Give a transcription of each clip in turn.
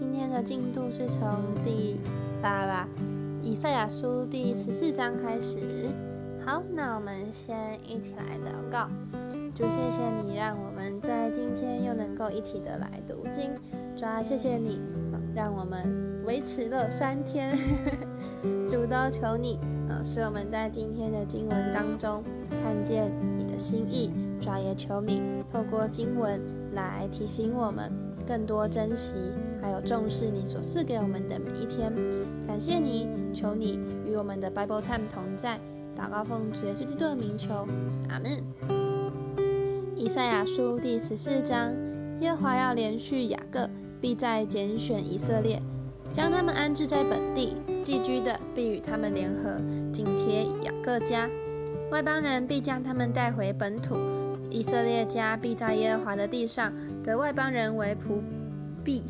今天的进度是从第八吧，以赛亚书第十四章开始。好，那我们先一起来祷告。主，谢谢你让我们在今天又能够一起的来读经。主啊，谢谢你让我们维持了三天。主都求你，呃，使我们在今天的经文当中看见你的心意。主啊，也求你透过经文来提醒我们更多珍惜，还有重视你所赐给我们的每一天。感谢你，求你与我们的 Bible Time 同在。祷告奉主耶稣基督的名求，阿门。以赛亚书第十四章：耶和华要连续雅各，必再拣选以色列，将他们安置在本地，寄居的必与他们联合，紧贴雅各家；外邦人必将他们带回本土，以色列家必在耶和华的地上得外邦人为仆婢，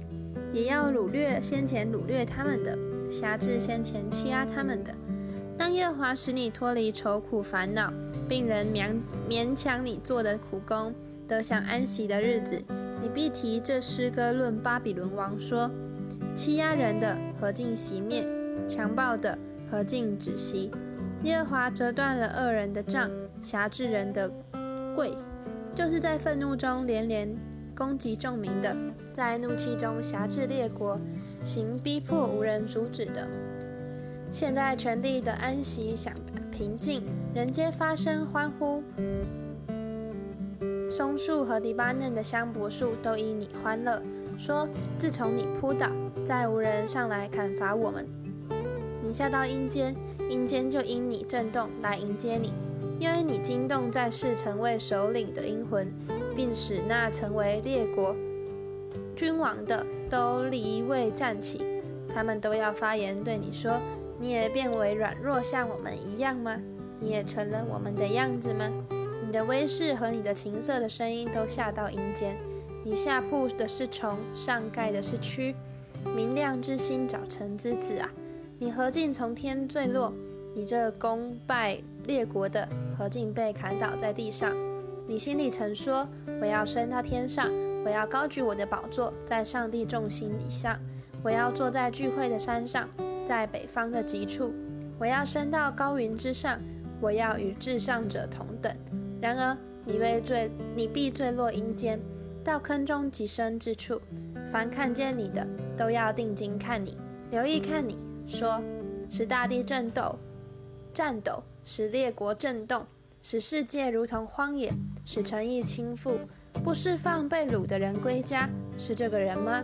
也要掳掠先前掳掠他们的，辖制先前欺压他们的。当耶和华使你脱离愁苦烦恼，并人勉勉强你做的苦工，得享安息的日子，你必提这诗歌论巴比伦王说：欺压人的何尽熄灭，强暴的何尽止息。耶和华折断了恶人的杖，辖制人的贵，就是在愤怒中连连攻击众民的，在怒气中辖制列国，行逼迫无人阻止的。现在全地的安息享平静，人间发生欢呼。松树和黎巴嫩的香柏树都因你欢乐，说：自从你扑倒，再无人上来砍伐我们。你下到阴间，阴间就因你震动来迎接你，因为你惊动在世成为首领的阴魂，并使那成为列国君王的都离位站起，他们都要发言对你说。你也变为软弱，像我们一样吗？你也成了我们的样子吗？你的威势和你的琴瑟的声音都下到阴间。你下铺的是虫，上盖的是蛆。明亮之星，早晨之子啊！你何进从天坠落？你这功败列国的，何进被砍倒在地上？你心里曾说：我要升到天上，我要高举我的宝座在上帝众星以上，我要坐在聚会的山上。在北方的极处，我要升到高云之上，我要与至上者同等。然而，你被坠，你必坠落阴间，到坑中极深之处。凡看见你的，都要定睛看你，留意看你，说：使大地震动、颤抖，使列国震动，使世界如同荒野，使诚意倾覆，不释放被掳的人归家，是这个人吗？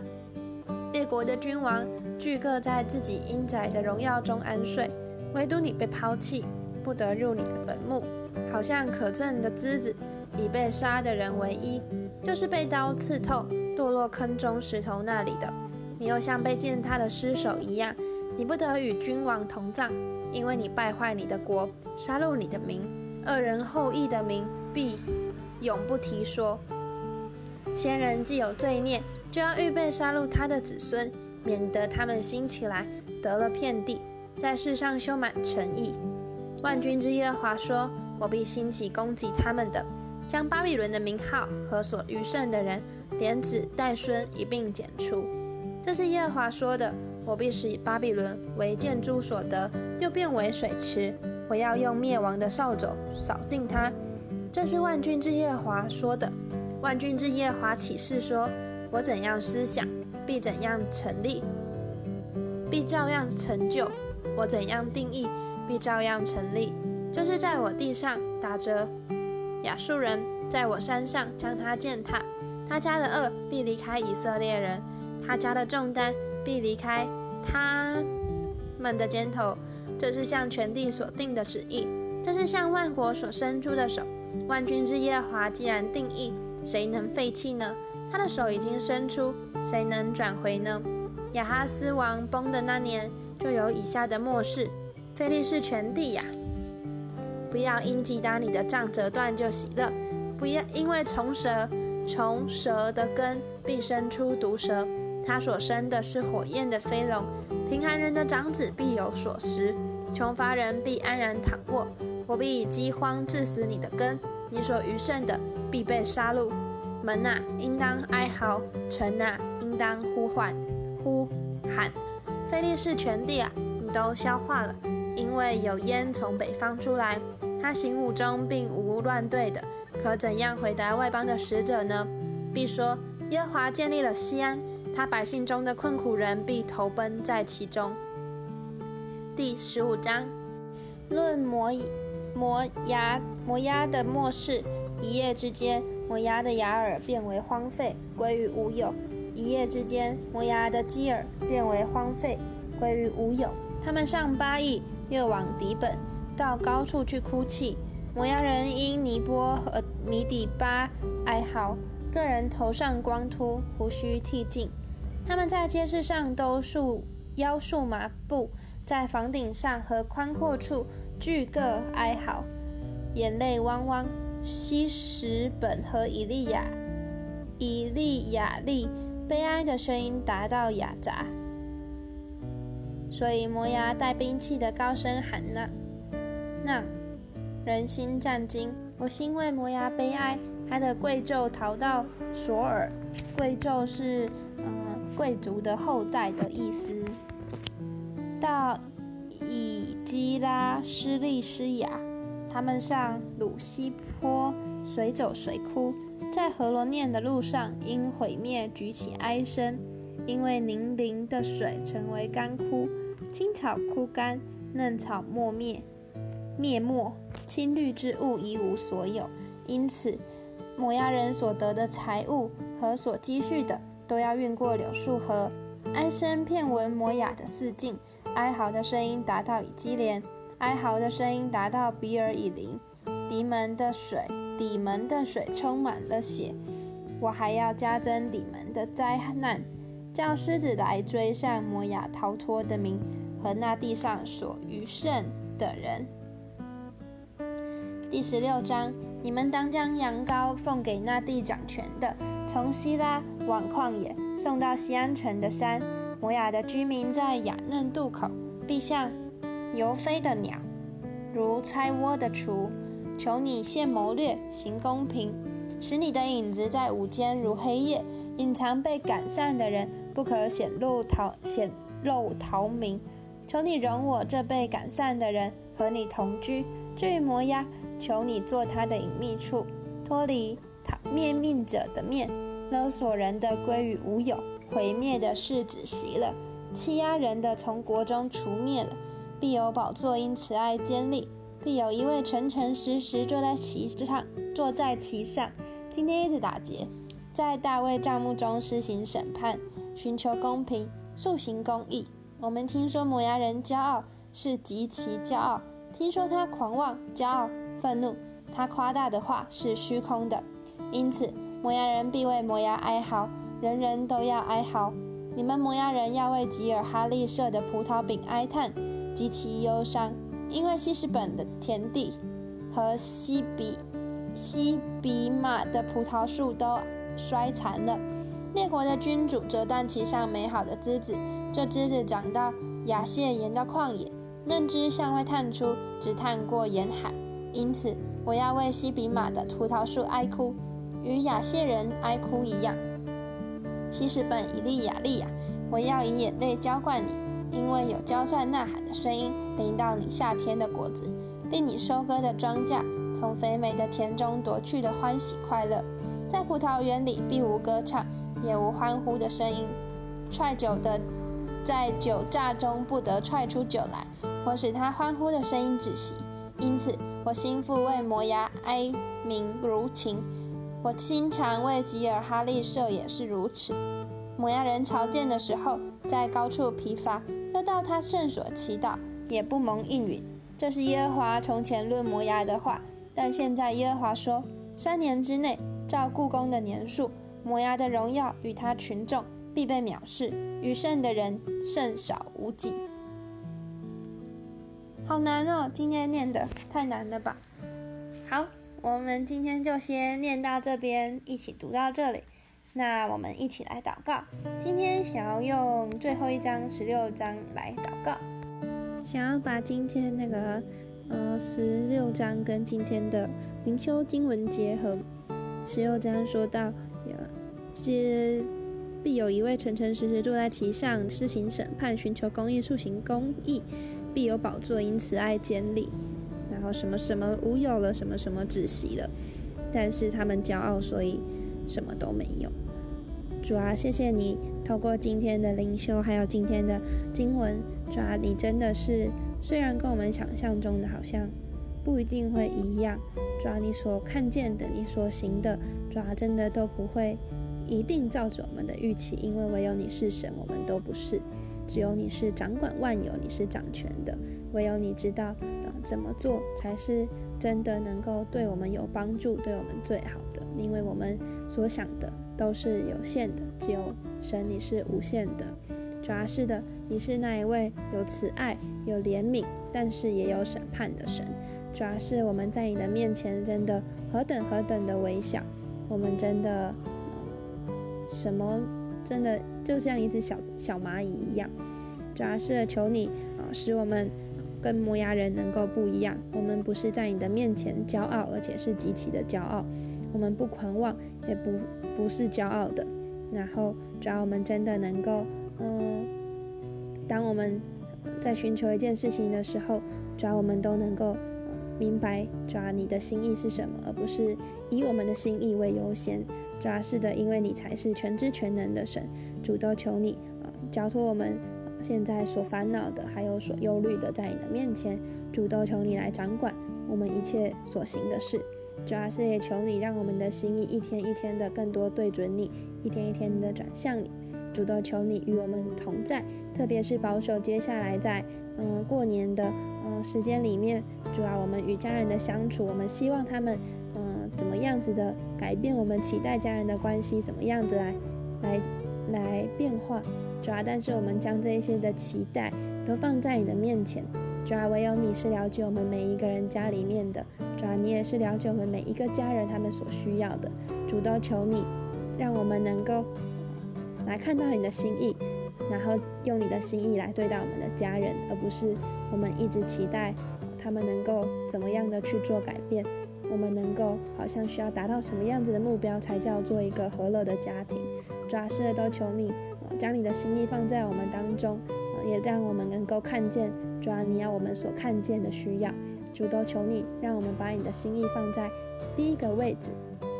列国的君王俱各在自己阴宅的荣耀中安睡，唯独你被抛弃，不得入你的坟墓，好像可憎的枝子，已被杀的人为一，就是被刀刺透，堕落坑中石头那里的。你又像被践踏的尸首一样，你不得与君王同葬，因为你败坏你的国，杀戮你的民，恶人后裔的民必永不提说。先人既有罪孽。就要预备杀戮他的子孙，免得他们兴起来得了遍地，在世上修满诚意。万军之耶和华说：“我必兴起攻击他们的，将巴比伦的名号和所余剩的人，连子带孙一并剪除。”这是耶和华说的：“我必使巴比伦为建筑所得，又变为水池。我要用灭亡的扫帚扫尽它。”这是万军之耶和华说的。万军之耶和华启示说。我怎样思想，必怎样成立，必照样成就；我怎样定义，必照样成立。就是在我地上打着亚述人，在我山上将他践踏。他家的恶必离开以色列人，他家的重担必离开他们的肩头。这是向全地所定的旨意，这是向万国所伸出的手。万军之耶和华既然定义，谁能废弃呢？他的手已经伸出，谁能转回呢？亚哈斯王崩的那年，就有以下的末世：菲利士全地呀，不要因击打你的杖折断就喜乐；不要因为虫蛇，从蛇的根必生出毒蛇，它所生的是火焰的飞龙。贫寒人的长子必有所食，穷乏人必安然躺卧。我必以饥荒致死你的根，你所余剩的必被杀戮。门呐，应当哀嚎；城呐，应当呼唤。呼喊：“菲利士全地啊，你都消化了，因为有烟从北方出来。他行伍中并无乱队的，可怎样回答外邦的使者呢？必说耶和华建立了西安，他百姓中的困苦人必投奔在其中。”第十五章，论摩摩牙摩押的末世，一夜之间。摩押的雅尔变为荒废，归于无有；一夜之间，摩押的基尔变为荒废，归于无有。他们上巴邑，又往底本，到高处去哭泣。摩押人因尼波和米底巴哀嚎，个人头上光秃，胡须剃尽。他们在街市上都束腰束麻布，在房顶上和宽阔处聚各哀嚎，眼泪汪汪。西什本和以利亚、以利亚利悲哀的声音达到雅杂，所以摩崖带兵器的高声喊呐，那人心战惊。我心为摩崖悲哀，他的贵胄逃到索尔。贵胄是嗯贵族的后代的意思。到以基拉施利施雅。他们上鲁西坡，随走随哭，在河罗念的路上，因毁灭举起哀声，因为宁陵的水成为干枯，青草枯干，嫩草没灭，灭没，青绿之物一无所有。因此，摩崖人所得的财物和所积蓄的，都要运过柳树河。哀声遍闻摩崖的四境，哀嚎的声音达到以基连。哀嚎的声音达到比尔以林，敌门的水，底门的水充满了血。我还要加增底门的灾难，叫狮子来追上摩亚逃脱的民和那地上所余剩的人。第十六章，你们当将羊羔奉给那地掌权的，从希拉往旷野送到西安城的山。摩亚的居民在雅嫩渡口，必向。游飞的鸟，如拆窝的雏，求你现谋略，行公平，使你的影子在午间如黑夜，隐藏被赶散的人，不可显露逃显露逃民。求你容我这被赶散的人和你同居。至于摩押，求你做他的隐秘处，脱离他灭命者的面，勒索人的归于无有，毁灭的事止息了，欺压人的从国中除灭了。必有宝座因慈爱坚立，必有一位诚诚实实坐在其上，坐在其上。今天一直打劫，在大卫帐幕中施行审判，寻求公平，塑行公义。我们听说摩崖人骄傲，是极其骄傲；听说他狂妄、骄傲、愤怒，他夸大的话是虚空的。因此，摩崖人必为摩崖哀嚎，人人都要哀嚎。你们摩崖人要为吉尔哈利设的葡萄饼哀叹。极其忧伤，因为西施本的田地和西比西比马的葡萄树都衰残了。列国的君主折断其上美好的枝子，这枝子长到雅谢延到旷野，嫩枝向外探出，只探过沿海。因此，我要为西比马的葡萄树哀哭，与雅谢人哀哭一样。西施本以利亚利亚，我要以眼泪浇灌你。因为有交战呐喊的声音淋到你夏天的果子，被你收割的庄稼从肥美的田中夺去的欢喜快乐，在葡萄园里必无歌唱，也无欢呼的声音。踹酒的在酒榨中不得踹出酒来，或使他欢呼的声音止息。因此，我心腹为摩崖哀鸣如琴，我心肠为吉尔哈利舍也是如此。摩崖人朝见的时候，在高处疲乏。又到他圣所祈祷，也不蒙应允。这是耶和华从前论摩押的话，但现在耶和华说：三年之内，照故宫的年数，摩押的荣耀与他群众必被藐视，与圣的人甚少无几。好难哦，今天念的太难了吧？好，我们今天就先念到这边，一起读到这里。那我们一起来祷告。今天想要用最后一章十六章来祷告，想要把今天那个呃十六章跟今天的灵修经文结合。十六章说到，是必有一位诚诚实实坐在其上，施行审判，寻求公义，塑行公义，必有宝座，因慈爱建立。然后什么什么无有了，什么什么止息了，但是他们骄傲，所以什么都没有。主啊，谢谢你透过今天的灵修，还有今天的经文，主啊，你真的是虽然跟我们想象中的好像不一定会一样，主啊，你所看见的，你所行的，主啊，真的都不会一定照着我们的预期，因为唯有你是神，我们都不是，只有你是掌管万有，你是掌权的，唯有你知道。怎么做才是真的能够对我们有帮助、对我们最好的？因为我们所想的都是有限的，只有神你是无限的。主要是的，你是那一位有慈爱、有怜悯，但是也有审判的神。主要是我们在你的面前真的何等何等的微小，我们真的什么真的就像一只小小蚂蚁一样。主要是求你啊，使我们。跟摩崖人能够不一样，我们不是在你的面前骄傲，而且是极其的骄傲。我们不狂妄，也不不是骄傲的。然后，只要我们真的能够，嗯，当我们在寻求一件事情的时候，只要我们都能够明白，抓你的心意是什么，而不是以我们的心意为优先。抓是的，因为你才是全知全能的神，主都求你啊，交托我们。现在所烦恼的，还有所忧虑的，在你的面前，主都求你来掌管我们一切所行的事。主要是也求你，让我们的心意一天一天的更多对准你，一天一天的转向你。主都求你与我们同在，特别是保守接下来在嗯过年的嗯时间里面，主要我们与家人的相处，我们希望他们嗯怎么样子的改变，我们期待家人的关系怎么样子来来来变化。主要，但是我们将这一些的期待都放在你的面前。主要，唯有你是了解我们每一个人家里面的。主要，你也是了解我们每一个家人他们所需要的。主都求你，让我们能够来看到你的心意，然后用你的心意来对待我们的家人，而不是我们一直期待他们能够怎么样的去做改变。我们能够好像需要达到什么样子的目标才叫做一个和乐的家庭。主要，是都求你。将你的心意放在我们当中，也让我们能够看见主啊，你要我们所看见的需要。主都求你，让我们把你的心意放在第一个位置。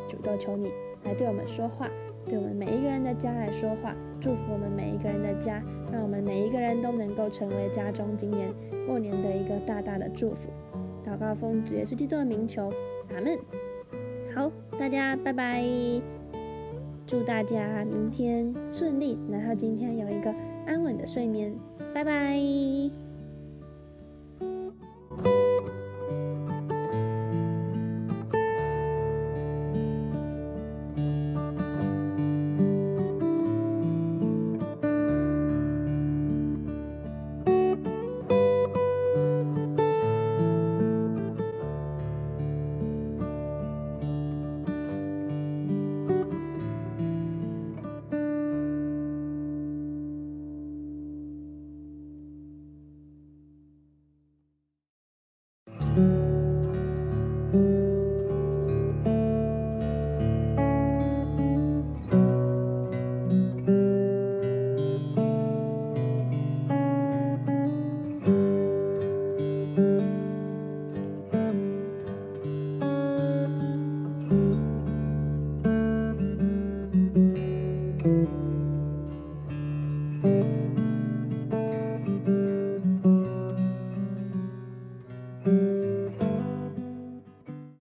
主都求你来对我们说话，对我们每一个人的家来说话，祝福我们每一个人的家，让我们每一个人都能够成为家中今年过年的一个大大的祝福。祷告奉主耶稣基督的名求，阿门。好，大家拜拜。祝大家明天顺利，然后今天有一个安稳的睡眠，拜拜。